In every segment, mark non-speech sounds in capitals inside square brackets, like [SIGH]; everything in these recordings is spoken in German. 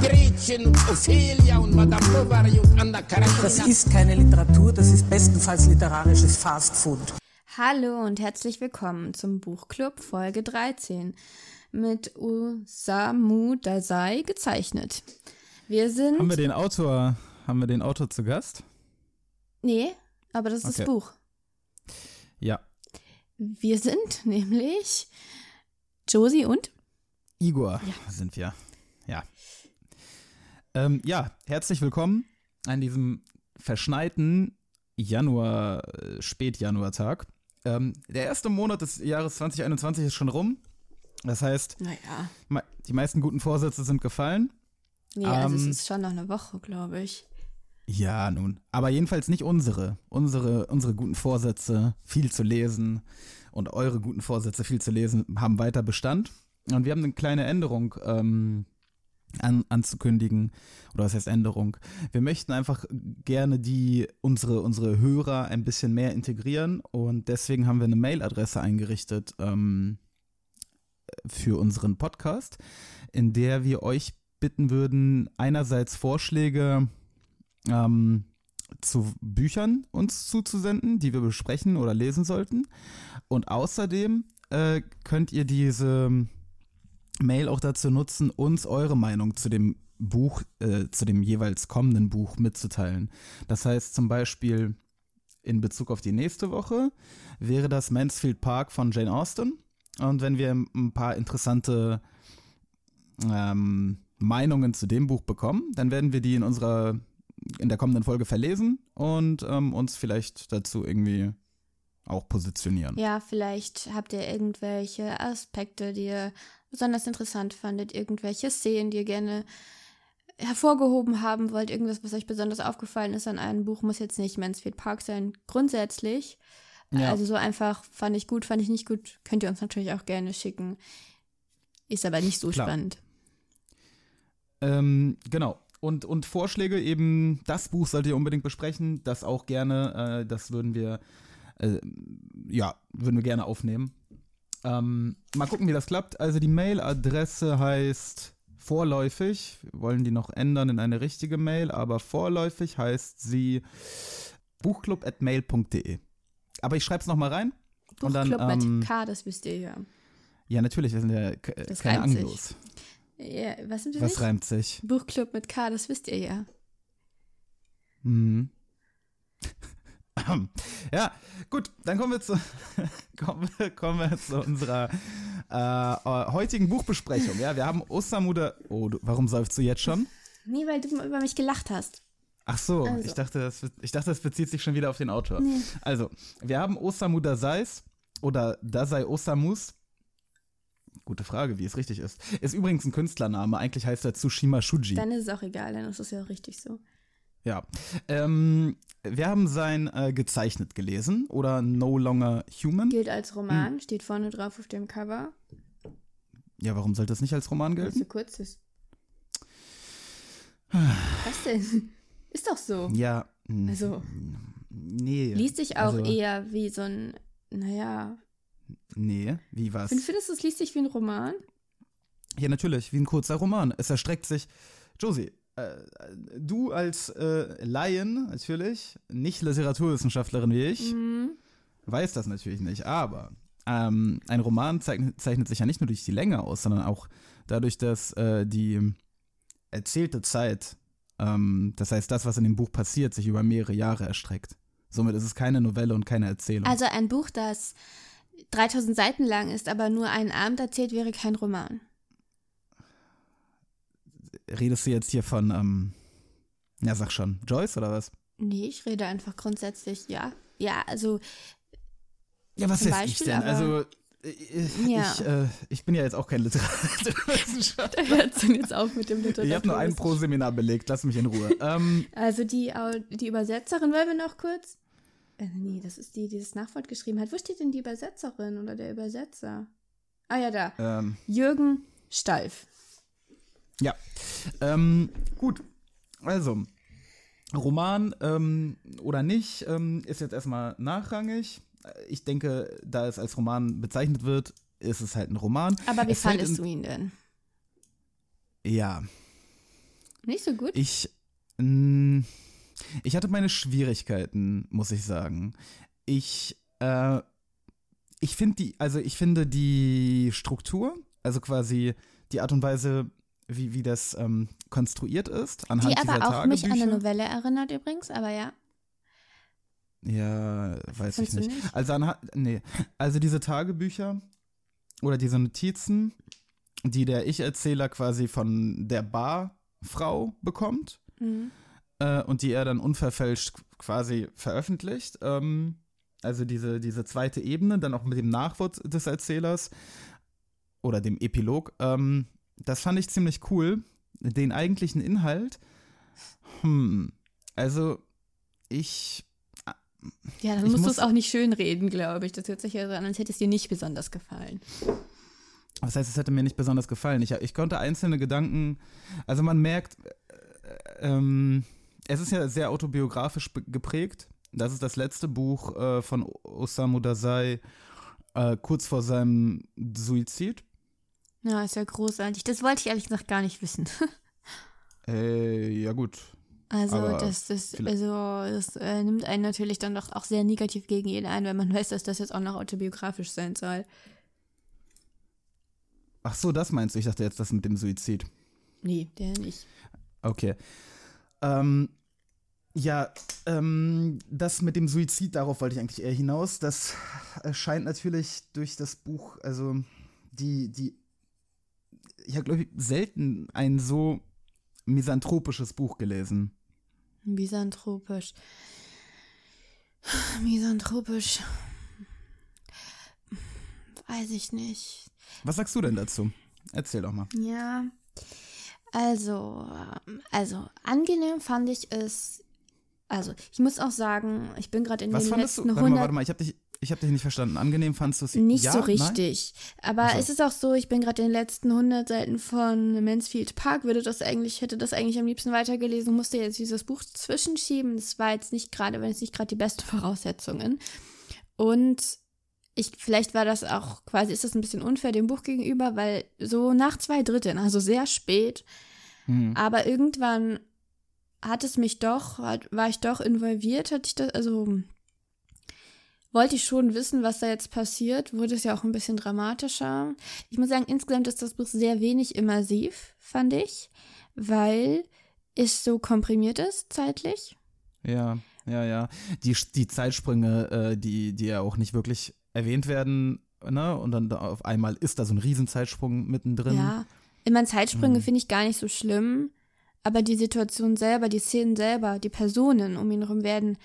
Gretchen und Ophelia und Madame Bovary und Anna Karenina. Das ist keine Literatur, das ist bestenfalls literarisches Fastfood. Hallo und herzlich willkommen zum Buchclub Folge 13 mit Osamu Dazai gezeichnet. Wir sind. Haben wir den Autor, haben wir den Autor zu Gast? Nee, aber das ist Okay. das Buch. Ja. Wir sind [LAUGHS] nämlich Josie und Igor sind wir. Ja. Ähm, ja, herzlich willkommen an diesem verschneiten Januar, äh, Spätjanuartag. Ähm, der erste Monat des Jahres 2021 ist schon rum. Das heißt, naja. die meisten guten Vorsätze sind gefallen. Nee, also es Ähm, ist schon noch eine Woche, glaube ich. Ja, nun. Aber jedenfalls nicht unsere. Unsere, unsere guten Vorsätze, viel zu lesen und eure guten Vorsätze, viel zu lesen, haben weiter Bestand. Und wir haben eine kleine Änderung ähm, an, anzukündigen. Oder was heißt Änderung? Wir möchten einfach gerne die, unsere, unsere Hörer ein bisschen mehr integrieren. Und deswegen haben wir eine Mailadresse eingerichtet ähm, für unseren Podcast, in der wir euch bitten würden, einerseits Vorschläge ähm, zu Büchern uns zuzusenden, die wir besprechen oder lesen sollten. Und außerdem äh, könnt ihr diese Mail auch dazu nutzen, uns eure Meinung zu dem Buch, äh, zu dem jeweils kommenden Buch mitzuteilen. Das heißt zum Beispiel in Bezug auf die nächste Woche wäre das Mansfield Park von Jane Austen. Und wenn wir ein paar interessante ähm, Meinungen zu dem Buch bekommen, dann werden wir die in unserer in der kommenden Folge verlesen und ähm, uns vielleicht dazu irgendwie auch positionieren. Ja, vielleicht habt ihr irgendwelche Aspekte, die ihr besonders interessant fandet, irgendwelche Szenen, die ihr gerne hervorgehoben haben wollt, irgendwas, was euch besonders aufgefallen ist an einem Buch, muss jetzt nicht Mansfield Park sein, grundsätzlich. Ja. Also so einfach fand ich gut, fand ich nicht gut, könnt ihr uns natürlich auch gerne schicken. Ist aber nicht so Klar. spannend. Ähm, genau. Und, und Vorschläge eben, das Buch sollt ihr unbedingt besprechen, das auch gerne, äh, das würden wir, äh, ja, würden wir gerne aufnehmen. Ähm, mal gucken, wie das klappt. Also die Mailadresse heißt vorläufig, wir wollen die noch ändern in eine richtige Mail, aber vorläufig heißt sie buchclub.mail.de. Aber ich schreibe es nochmal rein. Und dann, Buchclub ähm, mit K, das wisst ihr ja. Ja, natürlich, wir sind ja Das keine. Anglos. ja was sind wir Was nicht? reimt sich? Buchclub mit K, das wisst ihr ja. Mhm. [CLEARS THROAT] Ja, gut, dann kommen wir zu, [LAUGHS] kommen wir, kommen wir zu unserer äh, äh, heutigen Buchbesprechung. Ja, wir haben Osamu da. Oh, du, warum seufzt du jetzt schon? Nee, weil du über mich gelacht hast. Ach so, Also. ich, dachte, das, ich dachte, das bezieht sich schon wieder auf den Autor. Also, wir haben Osamu Dazais oder Dazai Osamus. Gute Frage, wie es richtig ist. Ist übrigens ein Künstlername. Eigentlich heißt er Tsushima Shuji. Dann ist es auch egal, dann ist es ja richtig so. Ja. Ähm, wir haben sein äh, gezeichnet gelesen oder No Longer Human. Gilt als Hm. Roman, steht vorne drauf auf dem Cover. Ja, warum sollte das nicht als Roman Weil es so gelten? kurz ist. [SIGHS] Was denn? Ist doch so. Ja. Also, Nee. liest sich auch also, eher wie so ein, naja. Nee, wie was? Findest du, es liest sich wie ein Roman? Ja, natürlich, wie ein kurzer Roman. Es erstreckt sich. Josie, du als äh, Laien, natürlich, nicht Literaturwissenschaftlerin wie ich, Mhm. weiß das natürlich nicht. Aber ähm, ein Roman zeichnet, zeichnet sich ja nicht nur durch die Länge aus, sondern auch dadurch, dass äh, die erzählte Zeit, ähm, das heißt, das, was in dem Buch passiert, sich über mehrere Jahre erstreckt. Somit ist es keine Novelle und keine Erzählung. Also ein Buch, das 3000 Seiten lang ist, aber nur einen Abend erzählt, wäre kein Roman. Redest du jetzt hier von, ähm, ja, sag schon, Joyce oder was? Nee, ich rede einfach grundsätzlich, ja. Ja, also Ja, was weiß ich denn? Also, ich, Ja. ich, äh, ich bin ja jetzt auch kein Literaturwissenschaftler. [LAUGHS] Hört denn jetzt auf mit dem Ich habe nur ein? Pro-Seminar belegt, lass mich in Ruhe. ähm, Also die, die Übersetzerin, wollen wir noch kurz? Äh, nee, das ist die, die das Nachwort geschrieben hat. Wo steht denn die Übersetzerin oder der Übersetzer? Ah ja, da. ähm, Jürgen Stalf. Ja. Ähm, gut. Also, Roman ähm, oder nicht, ähm, ist jetzt erstmal nachrangig. Ich denke, da es als Roman bezeichnet wird, ist es halt ein Roman. Aber wie Es fandest du ihn denn? Ja, Nicht so gut? ich. mh, ich hatte meine Schwierigkeiten, muss ich sagen. Ich. Äh, ich finde die, also ich finde die Struktur, also quasi die Art und Weise, wie, wie das ähm, konstruiert ist, anhand die aber auch mich an eine. Novelle erinnert übrigens, aber ja. Ja, weiß ich Findest nicht. nicht? Also, anha- nee. also diese Tagebücher oder diese Notizen, die der Ich-Erzähler quasi von der Barfrau bekommt Mhm. äh, und die er dann unverfälscht quasi veröffentlicht. Ähm, also diese, diese zweite Ebene, dann auch mit dem Nachwort des Erzählers oder dem Epilog. Ähm, das fand ich ziemlich cool. Den eigentlichen Inhalt, hm, also ich Ja, dann Ich musst du es auch nicht schön reden, glaube ich. Das hört sich ja so an, als hätte es dir nicht besonders gefallen. Was heißt, es hätte mir nicht besonders gefallen. Ich, ich konnte einzelne Gedanken, also man merkt, äh, ähm, es ist ja sehr autobiografisch geprägt. Das ist das letzte Buch äh, von Osamu Dazai äh, kurz vor seinem Suizid. Ja, ist ja großartig. Das wollte ich ehrlich gesagt gar nicht wissen. [LAUGHS] Äh, ja gut. Also Aber das, das, also das äh, nimmt einen natürlich dann doch auch sehr negativ gegen jeden ein, wenn man [LAUGHS] weiß, dass das jetzt auch noch autobiografisch sein soll. Ach so, das meinst du? Ich dachte jetzt das mit dem Suizid. Nee, der nicht. Okay. Ähm, ja, ähm, das mit dem Suizid, darauf wollte ich eigentlich eher hinaus. Das scheint natürlich durch das Buch, also die, die, ich habe, glaube ich, selten ein so misanthropisches Buch gelesen. Misanthropisch. [SIGHS] Misanthropisch. Weiß ich nicht. Was sagst du denn dazu? Erzähl doch mal. Ja. Also, ähm, also angenehm fand ich es. Also, ich muss auch sagen, ich bin gerade in Was den fandest du? letzten Warte mal, 100 warte mal, ich habe dich, ich hab dich nicht verstanden. Angenehm fandst du es Nicht ja? so Nein? richtig. Aber Ach so. es ist auch so, ich bin gerade in den letzten 100 Seiten von Mansfield Park, würde das eigentlich, hätte das eigentlich am liebsten weitergelesen, musste jetzt dieses Buch zwischenschieben. Das war jetzt nicht gerade, wenn es nicht gerade die besten Voraussetzungen. Und ich, vielleicht war das auch quasi, ist das ein bisschen unfair dem Buch gegenüber, weil so nach zwei Dritteln, also sehr spät, Hm. aber irgendwann hat es mich doch, war ich doch involviert, hatte ich das, also wollte ich schon wissen, was da jetzt passiert, wurde es ja auch ein bisschen dramatischer. Ich muss sagen, insgesamt ist das Buch sehr wenig immersiv, fand ich, weil es so komprimiert ist zeitlich. Ja, ja, ja. Die, die Zeitsprünge, äh, die, die ja auch nicht wirklich erwähnt werden, ne? Und dann da auf einmal ist da so ein Riesenzeitsprung mittendrin. Ja. Meine, Zeitsprünge Mhm. finde ich gar nicht so schlimm, aber die Situation selber, die Szenen selber, die Personen um ihn herum werden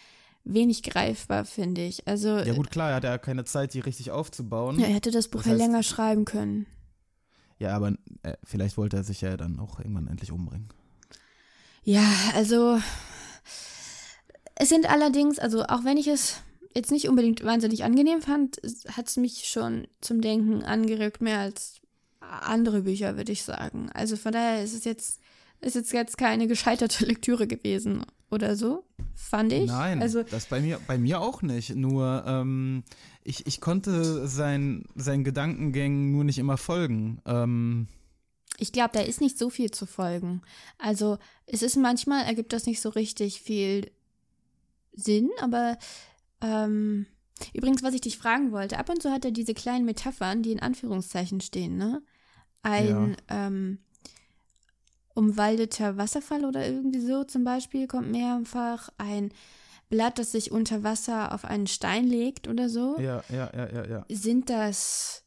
wenig greifbar, finde ich. Also, Ja, gut, klar, er hat ja keine Zeit, die richtig aufzubauen. er hätte das Buch Das ja heißt- länger schreiben können. Ja, aber äh, vielleicht wollte er sich ja dann auch irgendwann endlich umbringen. Ja, also es sind allerdings, also auch wenn ich es jetzt nicht unbedingt wahnsinnig angenehm fand, hat es mich schon zum Denken angeregt, mehr als andere Bücher, würde ich sagen. Also von daher ist es jetzt, ist jetzt, jetzt keine gescheiterte [LAUGHS] Lektüre gewesen oder so, fand ich. Nein, Also das bei mir, bei mir auch nicht. Nur ähm, ich, ich konnte sein, seinen Gedankengängen nur nicht immer folgen. Ähm, Ich glaube, da ist nicht so viel zu folgen. Also es ist manchmal, ergibt das nicht so richtig viel Sinn, aber ähm, übrigens, was ich dich fragen wollte, ab und zu hat er diese kleinen Metaphern, die in Anführungszeichen stehen, ne? Ein ähm, umwaldeter Wasserfall oder irgendwie so zum Beispiel kommt mehrfach ein Blatt, das sich unter Wasser auf einen Stein legt oder so. ja, ja, ja, ja, ja. Sind das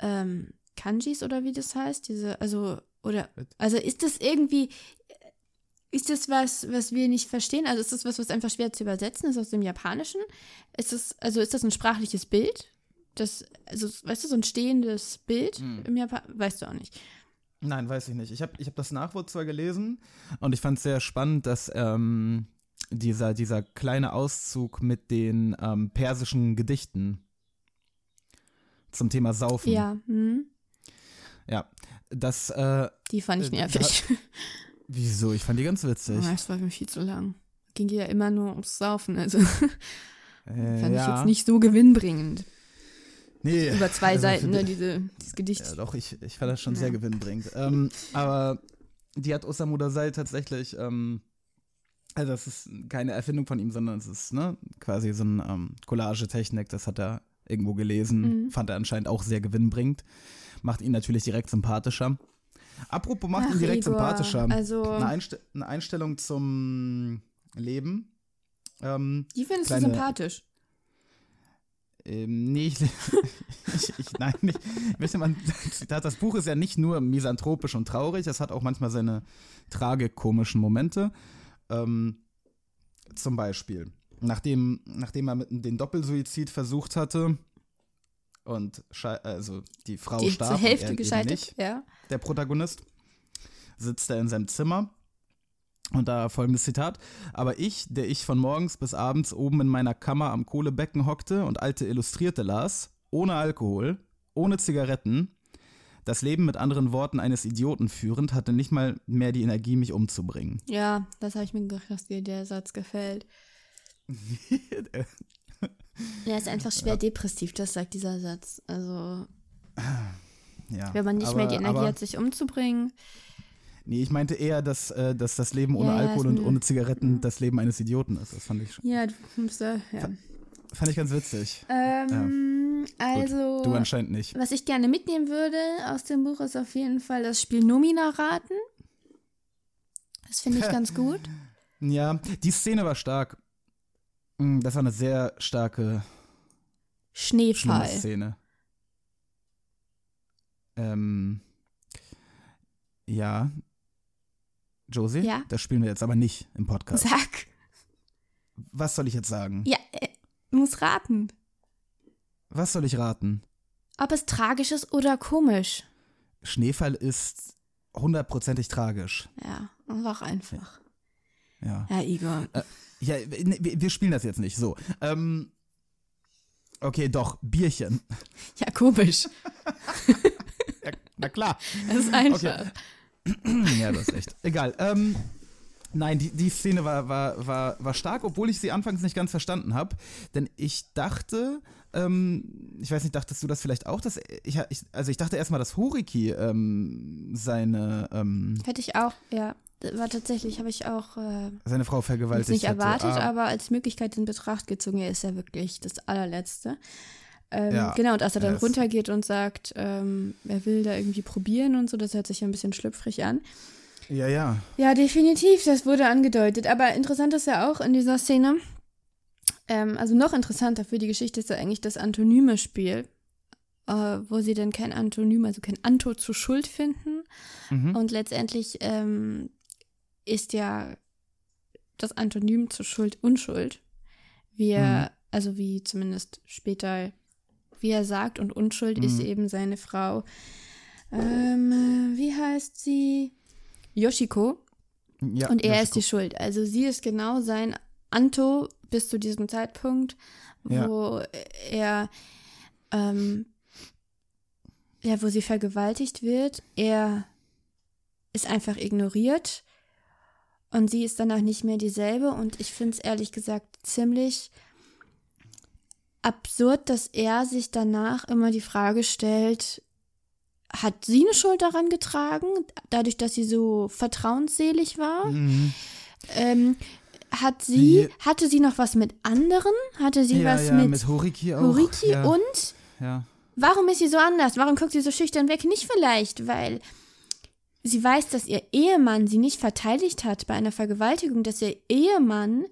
ähm, Kanjis oder wie das heißt? Diese, also, oder, also ist das irgendwie, ist das was, was wir nicht verstehen? Also ist das was, was einfach schwer zu übersetzen ist aus dem Japanischen? Ist das, also ist das ein sprachliches Bild? das, also, weißt du, so ein stehendes Bild Hm. im Japan, weißt du auch nicht. Nein, weiß ich nicht. Ich habe ich hab das Nachwort zwar gelesen und ich fand es sehr spannend, dass ähm, dieser, dieser kleine Auszug mit den ähm, persischen Gedichten zum Thema Saufen. Ja, hm, Ja. Das, äh, die fand ich Äh, nervig. [LAUGHS] wieso? Ich fand die ganz witzig. Das war mir viel zu lang. Ging ja immer nur ums Saufen, also Äh, fand ja. ich jetzt nicht so gewinnbringend. Nee. Über zwei [LAUGHS] Also Seiten, ne, die- diese, dieses Gedicht. Ja, doch, ich, ich fand das schon Ja. sehr gewinnbringend. Ähm, aber die hat Osamu Dazai tatsächlich, ähm, also das ist keine Erfindung von ihm, sondern es ist ne, quasi so eine ähm, Collage-Technik, das hat er irgendwo gelesen, Mhm. fand er anscheinend auch sehr gewinnbringend. Macht ihn natürlich direkt sympathischer. Apropos, macht ihn Ach, direkt Igor, sympathischer. Also, Eine, Einste eine Einstellung zum Leben. Ähm, die findest kleine- du sympathisch. Ähm, nee, ich, [LAUGHS] ich, ich, nein, nicht. Möchte Zitat, das Buch ist ja nicht nur misanthropisch und traurig, es hat auch manchmal seine tragikomischen Momente. Ähm, zum Beispiel, nachdem, nachdem er mit den Doppelsuizid versucht hatte und also die Frau Die starb, zur Hälfte gescheitert, ja. der Protagonist, sitzt er in seinem Zimmer und da folgendes Zitat. Aber ich, der ich von morgens bis abends oben in meiner Kammer am Kohlebecken hockte und alte Illustrierte las, ohne Alkohol, ohne Zigaretten, das Leben mit anderen Worten eines Idioten führend, hatte nicht mal mehr die Energie, mich umzubringen. Ja, das habe ich mir gedacht, dass dir der Satz gefällt. [LAUGHS] Er ist einfach schwer depressiv, das sagt dieser Satz. Also, ja, wenn man nicht mehr die aber- Energie aber, hat, sich umzubringen. Nee, ich meinte eher, dass, äh, dass das Leben ohne Ja, ja, Alkohol und ohne Zigaretten das Leben eines Idioten ist. Das fand ich, schon- Ja, du musst da, ja. fand ich ganz witzig. Ähm, also, Du anscheinend nicht. was ich gerne mitnehmen würde aus dem Buch ist auf jeden Fall das Spiel Nomina raten. Das finde ich [LAUGHS] ganz gut. Ja, die Szene war stark. Mm, Das war eine sehr starke, Schneefall. Szene. Ähm, ja. Josie? Ja? Das spielen wir jetzt aber nicht im Podcast. Sag. Was soll ich jetzt sagen? Ja, äh, du musst raten. Was soll ich raten? Ob es tragisch ist oder komisch. Schneefall ist hundertprozentig tragisch. Ja, war einfach. Ja. Ja, Igor. Ja, ne, wir spielen das jetzt nicht. So. Ähm, okay, doch. Bierchen. Ja, komisch. [LAUGHS] Na klar. [LAUGHS] Das ist einfach. [CLEARS THROAT] Ja, du hast recht. Egal. Ähm, nein, die, die Szene war, war, war, war stark, obwohl ich sie anfangs nicht ganz verstanden habe. Denn ich dachte, ähm, ich weiß nicht, dachtest du das vielleicht auch? Dass ich, ich, also ich dachte erstmal, dass Horiki ähm, seine, ähm, Hätte ich auch, ja. War tatsächlich, habe ich auch äh, seine Frau vergewaltigt nicht erwartet, Ah, aber als Möglichkeit in Betracht gezogen. Er ist ja wirklich das allerletzte. Ähm, Ja, genau, und als er dann er runtergeht und sagt, ähm, er will da irgendwie probieren und so, das hört sich ja ein bisschen schlüpfrig an. Ja, ja. Ja, definitiv, das wurde angedeutet. Aber interessant ist ja auch in dieser Szene, ähm, also noch interessanter für die Geschichte ist ja eigentlich das antonyme Spiel, äh, wo sie dann kein Antonym, also kein Anto zu Schuld finden. Mhm. Und letztendlich ähm, ist ja das Antonym zu Schuld Unschuld. Wie er, Mhm. also wie zumindest später, wie er sagt, und Unschuld ist Mhm. eben seine Frau. Ähm, äh, wie heißt sie? Yoshiko. ja Und er Yoshiko. ist die Schuld. Also sie ist genau sein Anto bis zu diesem Zeitpunkt, Ja. wo er, ähm, ja, wo sie vergewaltigt wird. Er ist einfach ignoriert und sie ist danach nicht mehr dieselbe. Und ich finde es ehrlich gesagt ziemlich absurd, dass er sich danach immer die Frage stellt, hat sie eine Schuld daran getragen, dadurch, dass sie so vertrauensselig war? Mhm. Ähm, hat sie, Ja. hatte sie noch was mit anderen? Hatte sie ja, was ja, mit, mit Horiki auch. Horiki? Und warum ist sie so anders? Warum guckt sie so schüchtern weg? Nicht vielleicht, weil sie weiß, dass ihr Ehemann sie nicht verteidigt hat bei einer Vergewaltigung, dass ihr Ehemann,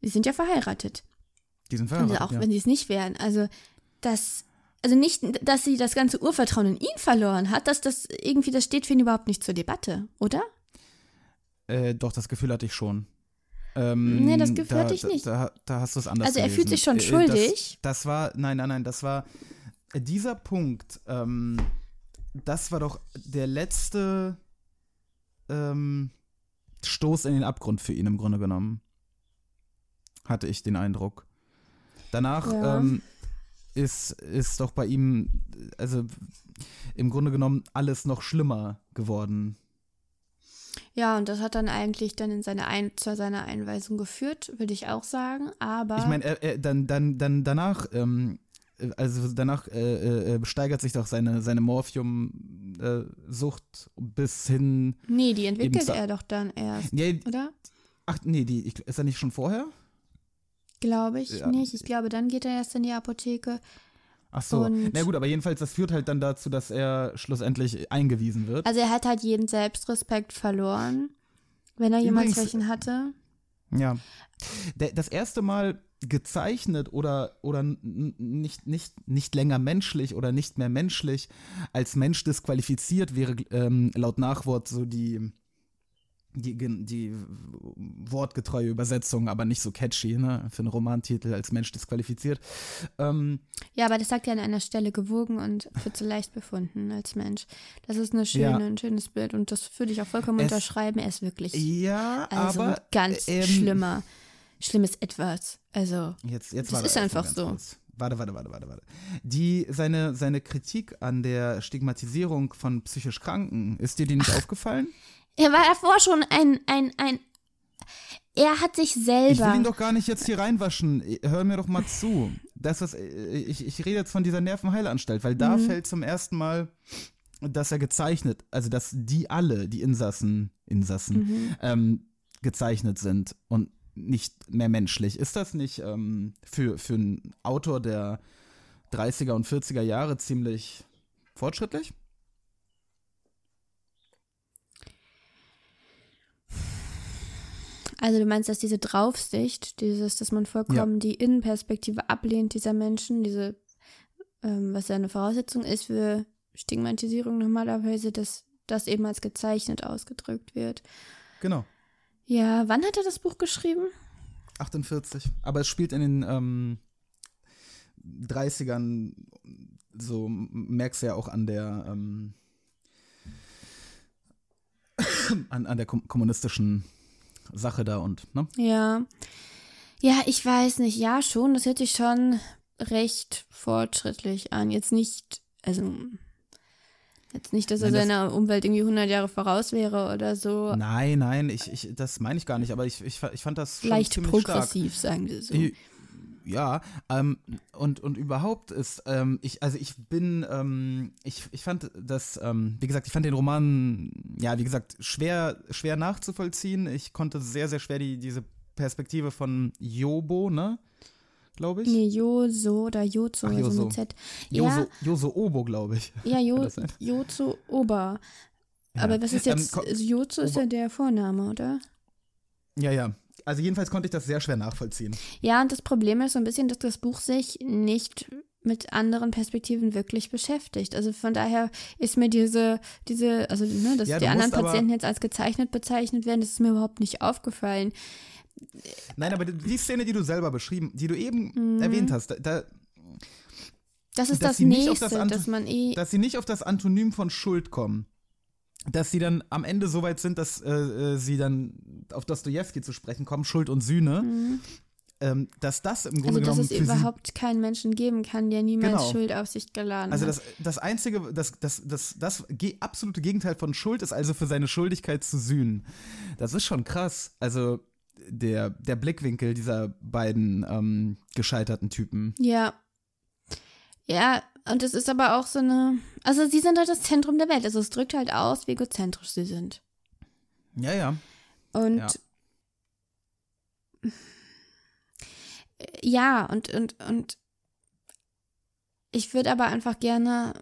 sie sind ja verheiratet, Die sind also auch ja. wenn sie es nicht wären. Also, dass, also nicht, dass sie das ganze Urvertrauen in ihn verloren hat, dass das irgendwie, das steht für ihn überhaupt nicht zur Debatte, oder? äh, doch, das Gefühl hatte ich schon. Ähm, Nee, das Gefühl da, hatte ich nicht. Da, da hast du es anders Also er gelesen. fühlt sich schon Äh, schuldig. Das, das war, nein, nein, nein, das war, äh, dieser Punkt, ähm, das war doch der letzte ähm, Stoß in den Abgrund für ihn im Grunde genommen. Hatte ich den Eindruck. Danach Ja. ähm, ist, ist doch bei ihm, also im Grunde genommen alles noch schlimmer geworden. Ja, und das hat dann eigentlich dann in seine Ein zu seiner Einweisung geführt, würde ich auch sagen. Aber Ich meine, er, er, dann, dann, dann danach, ähm, äh, also danach äh, äh, steigert sich doch seine, seine Morphium-Sucht bis hin. nee, die entwickelt er doch dann erst, Nee, oder? ach nee, die, ich, ist er nicht schon vorher? Glaube ich Ja. nicht. Ich glaube, dann geht er erst in die Apotheke. Ach so. Und- Na gut, aber jedenfalls, das führt halt dann dazu, dass er schlussendlich eingewiesen wird. Also er hat halt jeden Selbstrespekt verloren, wenn er jemals welchen hatte. Ja. Das erste Mal gezeichnet oder, oder nicht, nicht, nicht länger menschlich oder nicht mehr menschlich als Mensch disqualifiziert wäre ähm, laut Nachwort so die, die, die wortgetreue Übersetzung, aber nicht so catchy, ne? Für einen Romantitel als Mensch disqualifiziert. Ähm, Ja, aber das sagt er an einer Stelle gewogen und für zu leicht befunden als Mensch. Das ist eine schöne, Ja. ein schönes Bild und das würde ich auch vollkommen Es- unterschreiben. Er ist wirklich ja, also aber. ein ganz ähm, schlimmer, schlimmes Etwas. Also Jetzt, jetzt Das ist einfach so. kurz. Warte, warte, warte, warte, warte. Die, seine, seine Kritik an der Stigmatisierung von psychisch Kranken, ist dir die nicht aufgefallen? Er war davor schon ein, ein, ein. Er hat sich Ich will ihn selber. doch gar nicht jetzt hier reinwaschen. Hör mir doch mal zu. Das, was, äh, ich, ich rede jetzt von dieser Nervenheilanstalt, weil Mhm. da fällt zum ersten Mal, dass er gezeichnet, also dass die alle, die Insassen, Insassen, Mhm. ähm, gezeichnet sind und nicht mehr menschlich. Ist das nicht ähm, für, für einen Autor der 30er und 40er Jahre ziemlich fortschrittlich? Also du meinst, dass diese Draufsicht, dieses, dass man vollkommen die Innenperspektive ablehnt dieser Menschen, diese, ähm, was ja eine Voraussetzung ist für Stigmatisierung normalerweise, dass das eben als gezeichnet ausgedrückt wird. Genau. Ja, wann hat er das Buch geschrieben? 48. Aber es spielt in den ähm, 30ern, so merkst du ja auch an der ähm, [COUGHS] an, an der kom kommunistischen Sache da und, ne? Ja. Ja, ich weiß nicht. Ja, schon. Das hört sich schon recht fortschrittlich an. Jetzt nicht, also, jetzt nicht, dass er Nein, das- seiner Umwelt irgendwie 100 Jahre voraus wäre oder so. Nein, nein, ich, ich, das meine ich gar nicht, aber ich, ich, ich fand das Leicht progressiv, sagen wir so. Ja, ähm, und, und überhaupt ist, ähm, ich, also ich bin, ähm, ich, ich fand das, ähm, wie gesagt, ich fand den Roman, ja, wie gesagt, schwer, schwer nachzuvollziehen. Ich konnte sehr, sehr schwer die, diese Perspektive von Jobo, ne? Glaube ich. Nee, Joso oder Jozo, Ach, also Joso. mit Z. Joso, Ja, Joso Obo, glaube ich. ja jo? [LAUGHS] Jozo Ober. Aber was ist Ähm, jetzt, also Jozo ist ja der Vorname, oder? Ja, ja. Also jedenfalls konnte ich das sehr schwer nachvollziehen. Ja, und das Problem ist so ein bisschen, dass das Buch sich nicht mit anderen Perspektiven wirklich beschäftigt. Also von daher ist mir diese, diese, also ne, dass Ja, die anderen Patienten jetzt als gezeichnet bezeichnet werden, das ist mir überhaupt nicht aufgefallen. Nein, aber die Szene, die du selber beschrieben, die du eben Mhm. erwähnt hast, da, da, Das ist Dass das Nächste, das dass man eh. dass sie nicht auf das Antonym von Schuld kommen. Dass sie dann am Ende so weit sind, dass äh, äh, sie dann auf Dostoevsky zu sprechen kommen, Schuld und Sühne, ähm, dass das im Grunde Mhm. also, dass genommen es für sie überhaupt keinen Menschen geben kann, der niemals Genau. Schuld auf sich geladen Also hat. das, das einzige, das, das, das, das absolute Gegenteil von Schuld ist also für seine Schuldigkeit zu sühnen. Das ist schon krass. Also der, der Blickwinkel dieser beiden ähm, gescheiterten Typen. Ja. Ja, und es ist aber auch so eine. Also, sie sind halt das Zentrum der Welt. Also, es drückt halt aus, wie egozentrisch sie sind. Ja, ja. Und. Ja. Ja, und, und, und. Ich würde aber einfach gerne.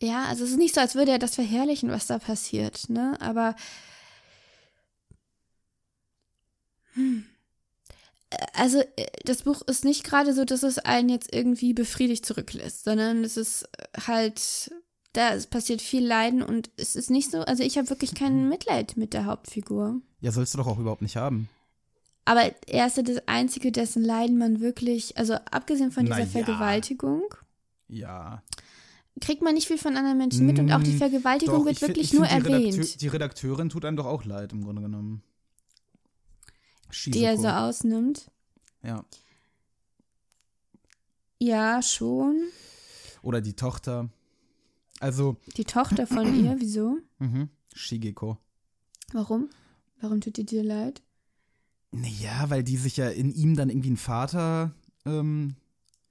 Ja, also es ist nicht so, als würde er das verherrlichen, was da passiert, ne? Aber. Hm. Also, äh, das Buch ist nicht gerade so, dass es einen jetzt irgendwie befriedigt zurücklässt, sondern es ist halt da passiert viel Leiden und es ist nicht so, also ich habe wirklich kein Mitleid mit der Hauptfigur. Ja, sollst du doch auch überhaupt nicht haben. Aber er ist ja das Einzige, dessen Leiden man wirklich, also abgesehen von dieser ja. Vergewaltigung, Ja. kriegt man nicht viel von anderen Menschen mit und auch die Mm, Vergewaltigung Doch, wird find- wirklich ich nur find, die erwähnt, Redakteu- die Redakteurin tut einem doch auch leid, im Grunde genommen. Die er Shizuko. so ausnimmt. Ja. Ja, schon. Oder die Tochter. Also, Die Tochter von ihr, [CLEARS THROAT] wieso? mhm. Shigeko. Warum? Warum tut die dir leid? Naja, weil die sich ja in ihm dann irgendwie einen Vater, ähm,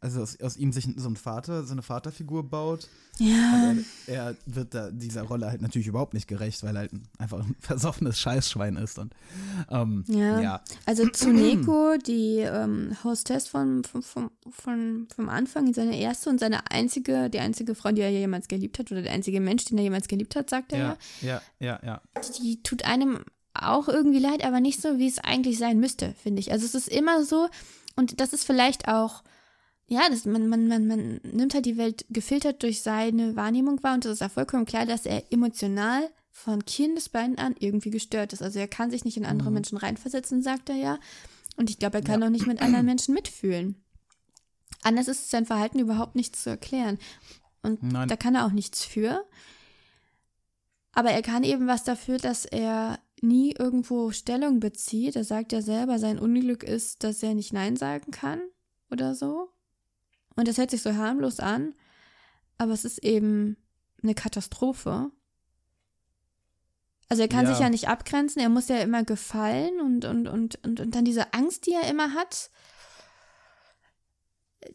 also aus, aus ihm sich so ein Vater, so eine Vaterfigur baut. Ja. Und er, er wird da dieser Rolle halt natürlich überhaupt nicht gerecht, weil er halt ein, einfach ein [LAUGHS] versoffenes Scheißschwein ist. Und ähm, Ja. ja. Also Tsuneko, die ähm, Hostess von, von, von, von, vom Anfang, seine erste und seine einzige, die einzige Frau, die er jemals geliebt hat, oder der einzige Mensch, den er jemals geliebt hat, sagt er ja. Ja, ja, ja, ja. Die tut einem auch irgendwie leid, aber nicht so, wie es eigentlich sein müsste, finde ich. Also es ist immer so, und das ist vielleicht auch, ja, das, man, man, man, man nimmt halt die Welt gefiltert durch seine Wahrnehmung wahr und es ist auch vollkommen klar, dass er emotional von Kindesbeinen an irgendwie gestört ist. Also er kann sich nicht in andere Menschen reinversetzen, sagt er ja. Und ich glaube, er kann auch nicht mit anderen [CLEARS THROAT] Menschen mitfühlen. Anders ist sein Verhalten überhaupt nicht zu erklären. Und Nein. da kann er auch nichts für. Aber er kann eben was dafür, dass er nie irgendwo Stellung bezieht. Er sagt ja selber, sein Unglück ist, dass er nicht Nein sagen kann oder so. Und das hört sich so harmlos an, aber es ist eben eine Katastrophe. Also er kann Ja. sich ja nicht abgrenzen, er muss ja immer gefallen und, und, und, und, und dann diese Angst, die er immer hat.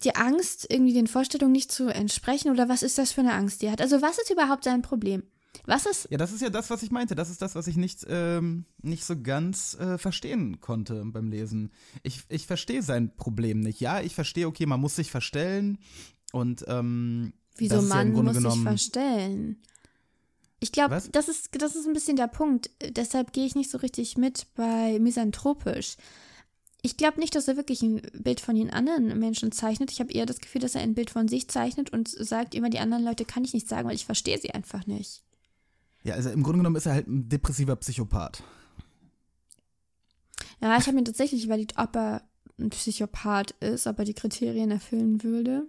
Die Angst, irgendwie den Vorstellungen nicht zu entsprechen oder was ist das für eine Angst, die er hat? Also was ist überhaupt sein Problem? Was ist, Ja, das ist ja das, was ich meinte. Das ist das, was ich nicht, ähm, nicht so ganz äh, verstehen konnte beim Lesen. Ich, ich verstehe sein Problem nicht. Ja, ich verstehe, okay, man muss sich verstellen und ähm, wieso ja man Grunde muss sich verstellen? Ich glaube, das ist, das ist ein bisschen der Punkt. Deshalb gehe ich nicht so richtig mit bei misanthropisch. Ich glaube nicht, dass er wirklich ein Bild von den anderen Menschen zeichnet. Ich habe eher das Gefühl, dass er ein Bild von sich zeichnet und sagt, immer die anderen Leute kann ich nicht sagen, weil ich verstehe sie einfach nicht. Ja, also im Grunde genommen ist er halt ein depressiver Psychopath. Ja, ich habe mir tatsächlich überlegt, ob er ein Psychopath ist, ob er die Kriterien erfüllen würde.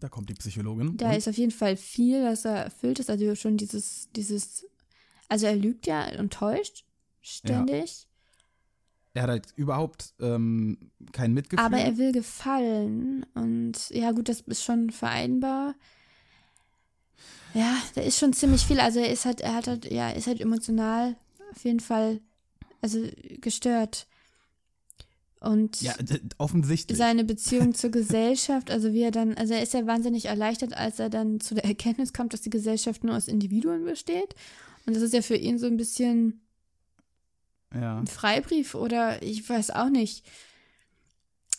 Da kommt die Psychologin. Da ist auf jeden Fall viel, dass er erfüllt ist. Also schon dieses, dieses, also er lügt ja und täuscht ständig, er hat halt überhaupt ähm, kein Mitgefühl. aber er will gefallen. Und ja, gut, das ist schon vereinbar. Ja, da ist schon ziemlich viel. Also er ist halt, er hat halt, ja, ist halt emotional auf jeden Fall, also gestört. Und ja, offensichtlich. seine Beziehung zur [LAUGHS] Gesellschaft, also wie er dann, also er ist ja wahnsinnig erleichtert, als er dann zu der Erkenntnis kommt, dass die Gesellschaft nur aus Individuen besteht. Und das ist ja für ihn so ein bisschen ja. ein Freibrief oder ich weiß auch nicht.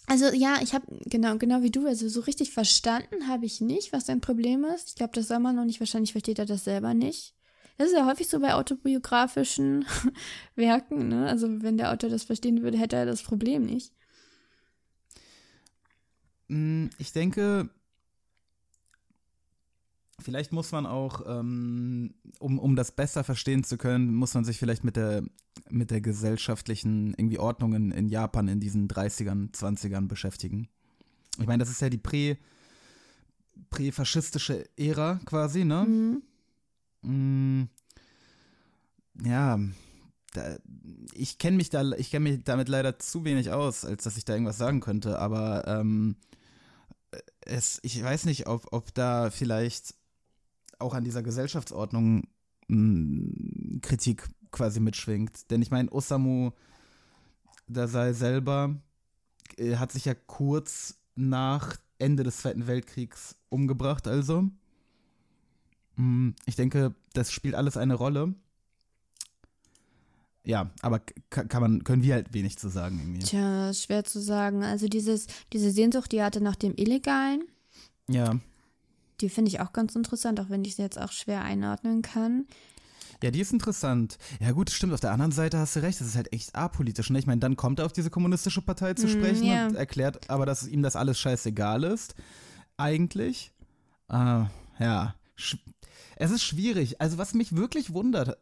Also ja, ich habe genau genau wie du, also so richtig verstanden habe ich nicht, was sein Problem ist. Ich glaube, das soll man noch nicht. Wahrscheinlich versteht er das selber nicht. Das ist ja häufig so bei autobiografischen [LAUGHS] Werken. Ne? Also wenn der Autor das verstehen würde, hätte er das Problem nicht. Mm, Ich denke, vielleicht muss man auch, ähm, um, um das besser verstehen zu können, muss man sich vielleicht mit der, mit der gesellschaftlichen irgendwie Ordnung in, in Japan in diesen 30ern, 20ern beschäftigen. Ich meine, das ist ja die prä, präfaschistische Ära quasi, ne? Mhm. Mm, ja, da, ich kenne mich da, ich kenne mich damit leider zu wenig aus, als dass ich da irgendwas sagen könnte. Aber ähm, es, ich weiß nicht, ob, ob da vielleicht auch an dieser Gesellschaftsordnung mh, Kritik quasi mitschwingt. Denn ich meine, Osamu Dazai selber äh, hat sich ja kurz nach Ende des Zweiten Weltkriegs umgebracht, also. Mm, Ich denke, das spielt alles eine Rolle. Ja, aber kann man, können wir halt wenig zu sagen irgendwie. Tja, schwer zu sagen. Also dieses, diese Sehnsucht, die er hatte nach dem Illegalen, Ja. Die finde ich auch ganz interessant, auch wenn ich sie jetzt auch schwer einordnen kann. Ja, die ist interessant. Ja, gut, stimmt. Auf der anderen Seite hast du recht. Das ist halt echt apolitisch. Ne? Ich meine, dann kommt er auf diese kommunistische Partei zu Mm, sprechen ja. und erklärt aber, dass ihm das alles scheißegal ist. Eigentlich. Äh, ja, es ist schwierig. Also was mich wirklich wundert,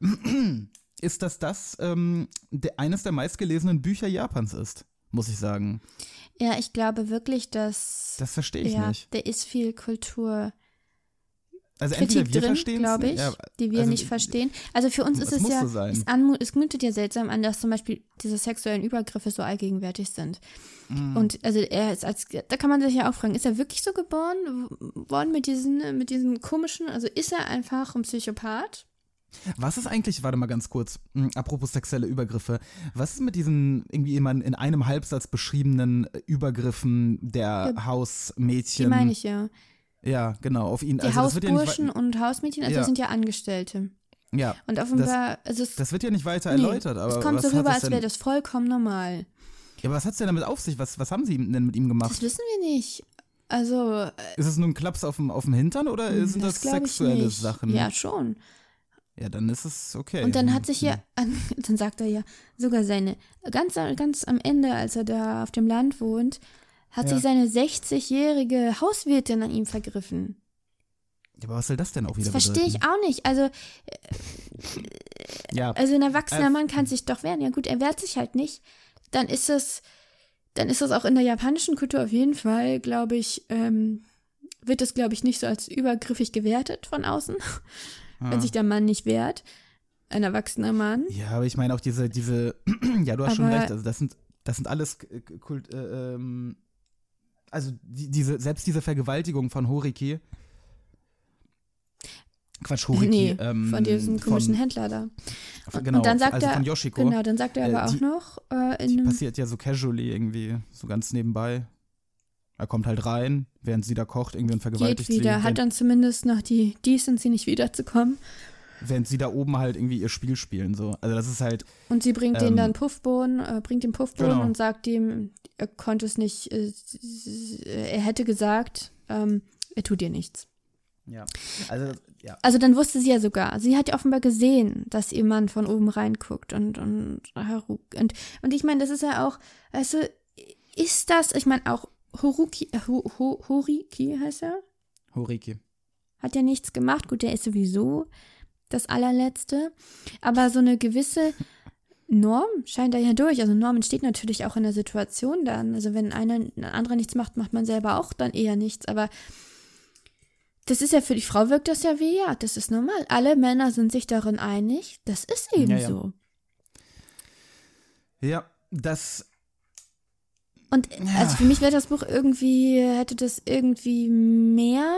[CLEARS THROAT] ist, dass das ähm, de eines der meistgelesenen Bücher Japans ist, muss ich sagen. Ja, ich glaube wirklich, dass. Das verstehe ich ja, nicht. da ist viel Kultur. Also Kritik entweder wir drin, verstehen glaube ich, ja, die wir also, nicht verstehen. Also für uns ist es ja, so es, es mutet ja seltsam an, dass zum Beispiel diese sexuellen Übergriffe so allgegenwärtig sind. Mhm. Und also er ist als, da kann man sich ja auch fragen, ist er wirklich so geboren worden mit diesen, mit diesen komischen, also ist er einfach ein Psychopath? Was ist eigentlich, warte mal ganz kurz, mh, apropos sexuelle Übergriffe, was ist mit diesen irgendwie immer in einem Halbsatz beschriebenen äh, Übergriffen der Ja, Hausmädchen? Die meine ich ja. Ja, genau, auf ihn. Die also das ja Hausburschen wei- und Hausmädchen, also Ja. sind ja Angestellte. ja, Und offenbar, also es, das wird ja nicht weiter nee, erläutert, aber es kommt so hat rüber, das als wäre das vollkommen normal. Ja, aber was hat's denn damit auf sich? Was, was haben sie denn mit ihm gemacht? Das wissen wir nicht. Also, äh, Ist es nur ein Klaps auf dem, auf dem Hintern oder sind das, ich sexuelle. Sachen? Ja, schon. Ja, dann ist es okay. Und dann hat sich ja, [LAUGHS] dann sagt er ja, sogar seine, ganz, ganz am Ende, als er da auf dem Land wohnt, hat Ja. sich seine 60-jährige Hauswirtin an ihm vergriffen. Ja, aber was soll das denn auch wieder Das verstehe ich auch nicht. Also, Ja, also ein erwachsener Äh, Mann kann sich doch wehren. Ja gut, er wehrt sich halt nicht. Dann ist es, dann ist es auch in der japanischen Kultur auf jeden Fall, glaube ich, ähm, wird es, glaube ich, nicht so als übergriffig gewertet von außen, [LAUGHS] Ah. wenn sich der Mann nicht wehrt. Ein erwachsener Mann. Ja, aber ich meine auch diese, diese, [CLEARS THROAT] ja, du hast schon Aber- recht, also das sind, das sind alles Kult, äh, ähm, also die, diese, selbst diese Vergewaltigung von Horiki, Quatsch, Horiki, nee, ähm, von diesem komischen von, Händler da. von- Genau, und dann sagt also er, von Yoshiko, genau, dann sagt er Äh, aber auch die- noch äh, in die passiert ja so casually irgendwie, so ganz nebenbei. Er kommt halt rein, während sie da kocht, irgendwie und vergewaltigt geht wieder, sie. hat während, dann zumindest noch die Decency nicht wiederzukommen. Während sie da oben halt irgendwie ihr Spiel spielen, so. Also das ist halt, Und sie bringt Ähm, den dann Puffbohnen, äh, bringt den Puffbohnen Genau. und sagt ihm, er konnte es nicht, äh, er hätte gesagt, ähm, er tut dir nichts. ja, also, ja. Also dann wusste sie ja sogar, sie hat ja offenbar gesehen, dass ihr Mann von oben reinguckt und und und, und ich meine, das ist ja auch, also ist das, ich meine auch Horuki, äh, Ho, Ho, Horiki heißt er, Horiki. hat ja nichts gemacht, gut, der ist sowieso das allerletzte, aber so eine gewisse Norm scheint da ja durch. Also Norm entsteht natürlich auch in der Situation dann. Also wenn einer, ein anderer nichts macht, macht man selber auch dann eher nichts. Aber das ist ja für die Frau wirkt das ja wie, ja, das ist normal. Alle Männer sind sich darin einig, das ist eben Ja, ja. so. Ja, das Und also für mich wäre das Buch irgendwie, hätte das irgendwie mehr,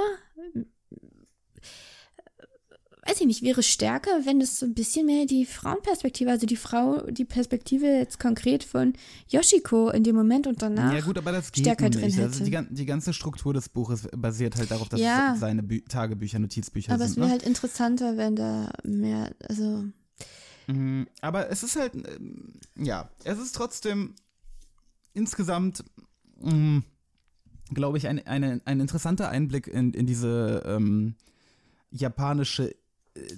weiß ich nicht, wäre stärker, wenn das so ein bisschen mehr die Frauenperspektive, also die Frau, die Perspektive jetzt konkret von Yoshiko in dem Moment und danach. Ja gut, aber das geht stärker drin. Also hätte. die, gan- die ganze Struktur des Buches basiert halt darauf, dass Ja. es seine Bü Tagebücher, Notizbücher aber es sind. wäre Ne? halt interessanter, wenn da mehr, also Mhm, aber es ist halt, ähm, ja, es ist trotzdem insgesamt, mh, glaube ich, ein, eine, ein interessanter Einblick in, in diese ähm, japanische,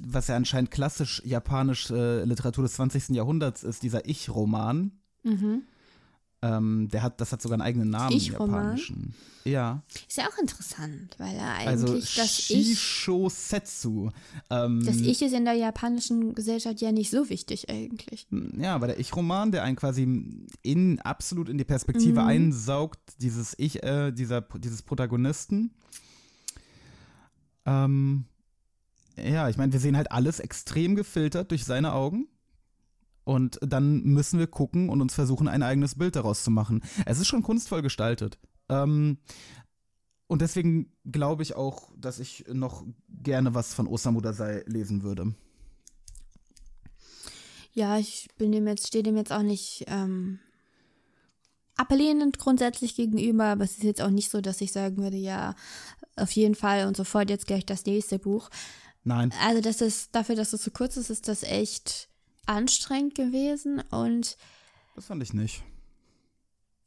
was ja anscheinend klassisch japanische Literatur des 20. Jahrhunderts ist, dieser Ich-Roman. mhm. Ähm, der hat, das hat sogar einen eigenen Namen im Ich-Roman? Japanischen. Ja. ist ja auch interessant, weil er Also eigentlich das Ich, Shishosetsu. Ähm, das Ich ist in der japanischen Gesellschaft ja nicht so wichtig eigentlich. Ja, aber der Ich-Roman, der einen quasi in absolut in die Perspektive Mhm. einsaugt, dieses Ich, äh, dieser, dieses Protagonisten. Ähm, ja, ich meine, wir sehen halt alles extrem gefiltert durch seine Augen. Und dann müssen wir gucken und uns versuchen, ein eigenes Bild daraus zu machen. Es ist schon kunstvoll gestaltet. Ähm, und deswegen glaube ich auch, dass ich noch gerne was von Osamu Dazai lesen würde. Ja, ich bin dem jetzt, stehe dem jetzt auch nicht ähm, ablehnend grundsätzlich gegenüber, aber es ist jetzt auch nicht so, dass ich sagen würde, ja, auf jeden Fall und sofort jetzt gleich das nächste Buch. Nein. Also das ist, dafür, dass es so kurz ist, ist das echt anstrengend gewesen und Das fand ich nicht.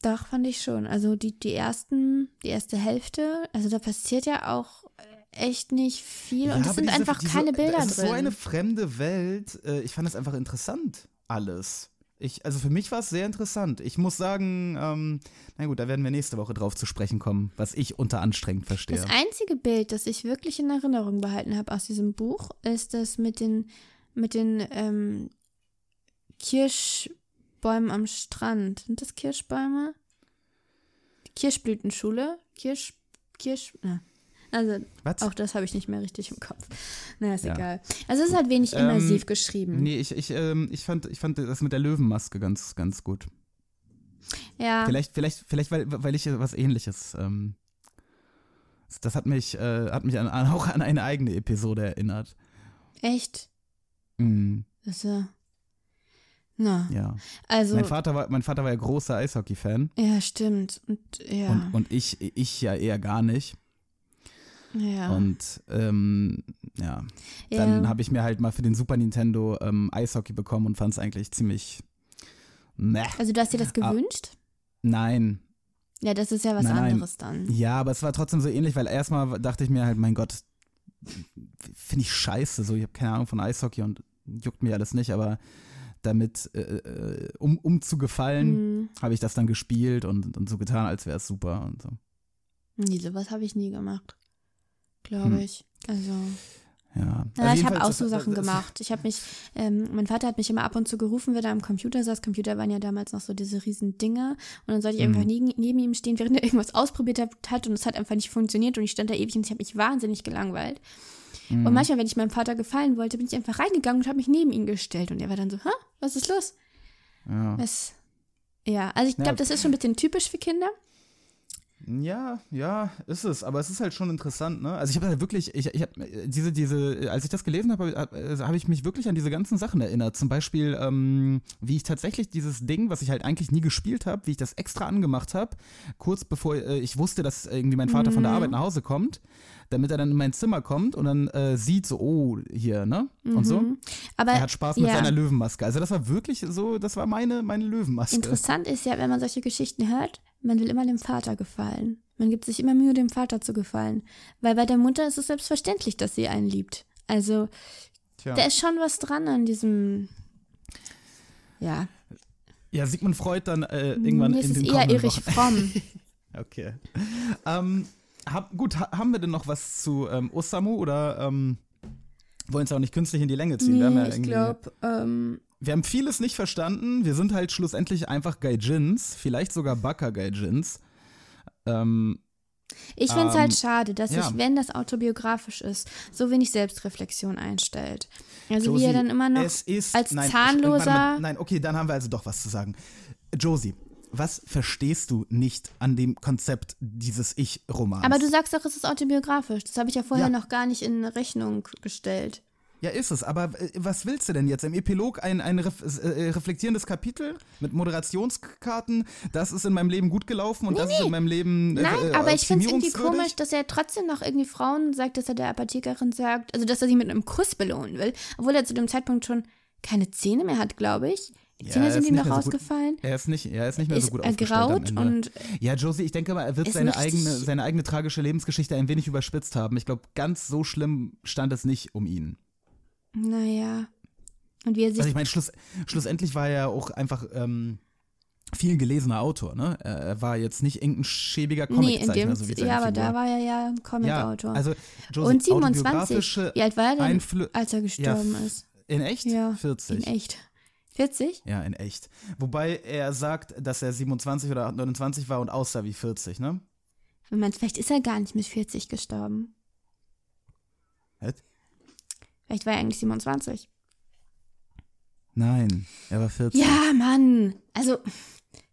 doch fand ich schon. Also die, die ersten, die erste Hälfte, also da passiert ja auch echt nicht viel und es sind diese- einfach diese- keine Bilder Es ist drin. so eine fremde Welt. Äh, Ich fand es einfach interessant, alles. Ich, also für mich war es sehr interessant. Ich muss sagen, ähm, na gut, da werden wir nächste Woche drauf zu sprechen kommen, was ich unter anstrengend verstehe. Das einzige Bild, das ich wirklich in Erinnerung behalten habe aus diesem Buch, ist das mit den, mit den ähm, Kirschbäumen am Strand. Sind das Kirschbäume? Kirschblütenschule? Kirsch, Kirsch, na. Also, Was? auch das habe ich nicht mehr richtig im Kopf. Na, ist Ja. egal. Also, es ist halt wenig Ähm, immersiv geschrieben. Nee, ich, ich, ähm, ich, fand, ich fand das mit der Löwenmaske ganz, ganz gut. Ja. Vielleicht, vielleicht, vielleicht weil, weil ich was ähnliches. Ähm, das hat mich, äh, hat mich an, auch an eine eigene Episode erinnert. Echt? Mhm, Das ist ja. Na, ja. also. Mein Vater war, mein Vater war ja großer Eishockey-Fan. Ja, stimmt. Und ja. Und, und ich, ich ja eher gar nicht. Ja. Und ähm, ja, ja. dann habe ich mir halt mal für den Super Nintendo ähm, Eishockey bekommen und fand es eigentlich ziemlich. Meh. also, du hast dir das Ah. gewünscht? Nein. Ja, das ist ja was Nein, nein. anderes dann. Ja, aber es war trotzdem so ähnlich, weil erstmal dachte ich mir halt, mein Gott, finde ich scheiße. So, ich habe keine Ahnung von Eishockey und juckt mir alles nicht, aber damit, äh, äh, um, um zu gefallen, Mhm. habe ich das dann gespielt und, und so getan, als wäre es super und so. Nee, sowas habe ich nie gemacht. Glaube Hm. ich. Also. Ja, Ja, Also ich habe auch so Sachen das- gemacht. Ich habe mich, ähm, mein Vater hat mich immer ab und zu gerufen, wenn er am Computer saß. Computer waren ja damals noch so diese riesen Dinger. Und dann sollte ich Mhm. einfach neben, neben ihm stehen, während er irgendwas ausprobiert hat, und es hat einfach nicht funktioniert. Und ich stand da ewig und ich habe mich wahnsinnig gelangweilt. Mhm. Und manchmal, wenn ich meinem Vater gefallen wollte, bin ich einfach reingegangen und habe mich neben ihn gestellt. Und er war dann so, Hä, was ist los? Ja. Was? Ja, also ich glaube, das ist schon ein bisschen typisch für Kinder. Ja, ja, ist es. Aber es ist halt schon interessant, ne? Also ich habe halt wirklich, ich, ich habe diese, diese, als ich das gelesen habe, habe hab ich mich wirklich an diese ganzen Sachen erinnert. Zum Beispiel, ähm, wie ich tatsächlich dieses Ding, was ich halt eigentlich nie gespielt habe, wie ich das extra angemacht habe, kurz bevor äh, ich wusste, dass irgendwie mein Vater von der Mhm. Arbeit nach Hause kommt, damit er dann in mein Zimmer kommt und dann äh, sieht so, oh, hier, ne? Und so. Mhm. Aber Er hat Spaß mit ja. seiner Löwenmaske. Also das war wirklich so, das war meine, meine Löwenmaske. Interessant ist ja, wenn man solche Geschichten hört, man will immer dem Vater gefallen. Man gibt sich immer Mühe, dem Vater zu gefallen. Weil bei der Mutter ist es selbstverständlich, dass sie einen liebt. Also, Tja. da ist schon was dran an diesem. Ja, Ja, Sigmund Freud dann äh, irgendwann mir ist in es den eher Erich. Fromm. [LAUGHS] Okay. Ähm, hab, gut, ha haben wir denn noch was zu ähm, Osamu oder ähm, wollen es auch nicht künstlich in die Länge ziehen? haben ja nee, ich glaube, ähm, wir haben vieles nicht verstanden. Wir sind halt schlussendlich einfach Gaijins, vielleicht sogar Baka Gaijins. Ähm, ich finde es Ähm, halt schade, dass ja. sich, wenn das autobiografisch ist, so wenig Selbstreflexion einstellt. Also wie Josie, er dann immer noch es ist, als nein, zahnloser. mal, nein, okay, dann haben wir also doch was zu sagen. Josie, was verstehst du nicht an dem Konzept dieses Ich-Romans? aber du sagst doch, es ist autobiografisch. Das habe ich ja vorher Ja. noch gar nicht in Rechnung gestellt. Ja, ist es. Aber äh, was willst du denn jetzt? Im Epilog ein, ein ref äh, reflektierendes Kapitel mit Moderationskarten. Das ist in meinem Leben gut gelaufen und das ist in meinem Leben. Äh, Nein, äh, aber ich finde es irgendwie komisch, dass er trotzdem noch irgendwie Frauen sagt, dass er der Apothekerin sagt, also dass er sie mit einem Kuss belohnen will, obwohl er zu dem Zeitpunkt schon keine Zähne mehr hat, glaube ich. Die Ja, Zähne er sind ihm noch mehr so gut- rausgefallen. Er ist nicht, er ist nicht mehr so Ist gut aufgestellt ergraut und Ja, Josie, ich denke mal, er wird seine eigene, seine eigene tragische Lebensgeschichte ein wenig überspitzt haben. Ich glaube, ganz so schlimm stand es nicht um ihn. Naja. Und wie er sich. Also ich meine, schluss, schlussendlich war er ja auch einfach ähm, viel gelesener Autor, ne? Er, war jetzt nicht irgendein schäbiger nee, in Comiczeichner, dem. so wie ja, aber da war er ja ein ja, Comic-Autor. also und 27. autobiografische Wie alt war er denn, Einflü- als er gestorben ist? In echt? Ja, 40. In echt. 40? Ja, in echt. Wobei er sagt, dass er 27 oder 29 war und aussah wie 40, ne? Wenn man, vielleicht ist er gar nicht mit 40 gestorben. Was? Vielleicht war er eigentlich 27. Nein, er war 40. Ja, Mann. Also,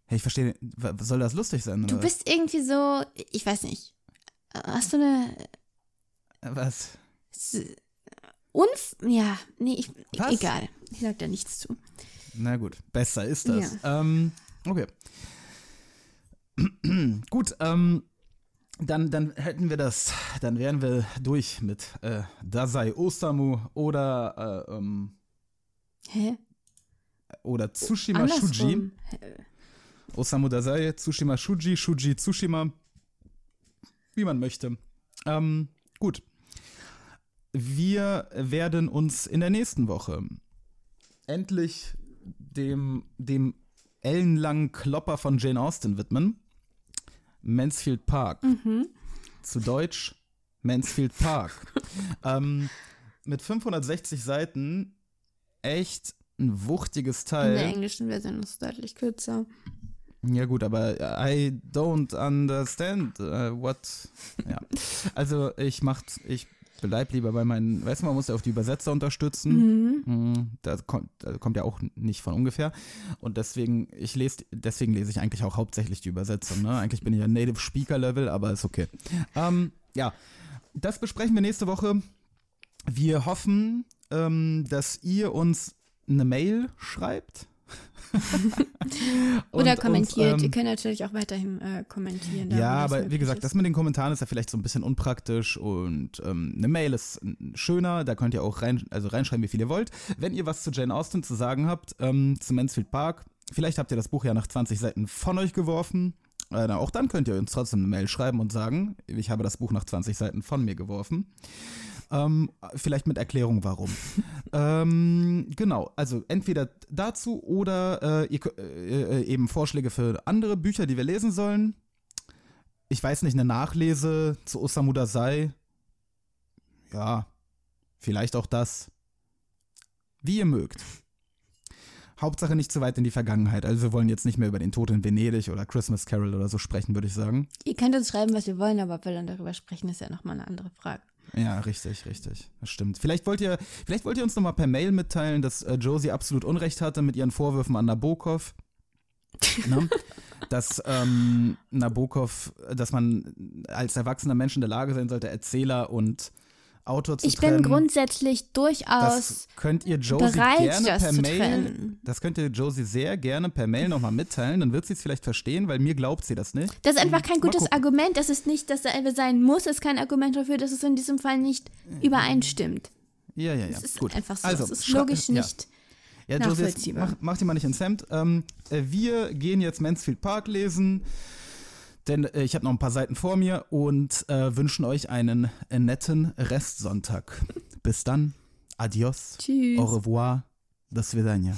Hey, ich verstehe, soll das lustig sein? du bist irgendwie so, ich weiß nicht. Hast du eine was? Unf ja, nee, ich, Was? egal. Ich sag da nichts zu. Na gut, besser ist das. Ähm, okay. [CLEARS THROAT] gut, ähm, dann, dann hätten wir das, dann wären wir durch mit äh, Dasai Osamu oder, äh, ähm, Hä? oder Tsushima Shuji. Andersrum. Osamu Dazai, Tsushima Shuji, Shuji Tsushima, wie man möchte. Ähm, gut. Wir werden uns in der nächsten Woche endlich dem, dem ellenlangen Klopper von Jane Austen widmen. Mansfield Park. Zu Deutsch Mansfield Park. [LAUGHS] ähm, mit 560 Seiten echt ein wuchtiges In Teil. der englischen Version ist es deutlich kürzer. Ja gut, aber I don't understand uh, what. Ja. [LAUGHS] Also ich mach, ich bleib lieber bei meinen. Weißt du, man muss ja auf die Übersetzer unterstützen. Mhm. Das kommt, das kommt ja auch nicht von ungefähr. Und deswegen, ich lese, deswegen lese ich eigentlich auch hauptsächlich die Übersetzung. Ne? Eigentlich bin ich ja Native Speaker Level, aber ist okay. Ähm, ja, das besprechen wir nächste Woche. Wir hoffen, ähm, dass ihr uns eine Mail schreibt. [LAUGHS] Oder kommentiert. uns, ähm, Ihr könnt natürlich auch weiterhin äh, kommentieren. ja, aber wie gesagt, ist. das mit den Kommentaren ist ja vielleicht so ein bisschen unpraktisch und ähm, eine Mail ist äh, schöner, da könnt ihr auch rein, also reinschreiben, wie viel ihr wollt. Wenn ihr was zu Jane Austen zu sagen habt, ähm, zu Mansfield Park, vielleicht habt ihr das Buch ja nach 20 Seiten von euch geworfen. Äh, auch dann könnt ihr uns trotzdem eine Mail schreiben und sagen, ich habe das Buch nach 20 Seiten von mir geworfen. Ähm, vielleicht mit Erklärung, warum. [LAUGHS] ähm, genau, also entweder dazu oder äh, ihr, äh, äh, eben Vorschläge für andere Bücher, die wir lesen sollen. Ich weiß nicht, eine Nachlese zu Osamu Dazai. Ja, vielleicht auch das. Wie ihr mögt. Hauptsache nicht zu weit in die Vergangenheit. Also wir wollen jetzt nicht mehr über den Tod in Venedig oder Christmas Carol oder so sprechen, würde ich sagen. Ihr könnt uns schreiben, was ihr wollen, aber ob wir dann darüber sprechen, ist ja nochmal eine andere Frage. Ja, richtig, richtig. Das stimmt. Vielleicht wollt ihr, vielleicht wollt ihr uns nochmal per Mail mitteilen, dass äh, Josie absolut Unrecht hatte mit ihren Vorwürfen an Nabokov. [LAUGHS] ne? Dass ähm, Nabokov, dass man als erwachsener Mensch in der Lage sein sollte, Erzähler und Autor zu Ich trennen. bin grundsätzlich durchaus das könnt ihr Josie bereit, gerne das per zu Mail. trennen. Das könnt ihr Josie sehr gerne per Mail nochmal mitteilen. Dann wird sie es vielleicht verstehen, weil mir glaubt sie das nicht. Das ist einfach kein gutes. Argument. Das ist nicht dasselbe sein muss, ist kein Argument dafür, dass es in diesem Fall nicht übereinstimmt. Ja, ja, ja. Es ist Gut. einfach so. Also, es ist logisch nicht. Ja, Josie, mach, mach die mal nicht ins Hemd. Ähm, äh, wir gehen jetzt Mansfield Park lesen, denn äh, ich habe noch ein paar Seiten vor mir und äh, wünschen euch einen äh, netten Restsonntag. Bis dann. Adios. Tschüss. Au revoir. Das Vidania.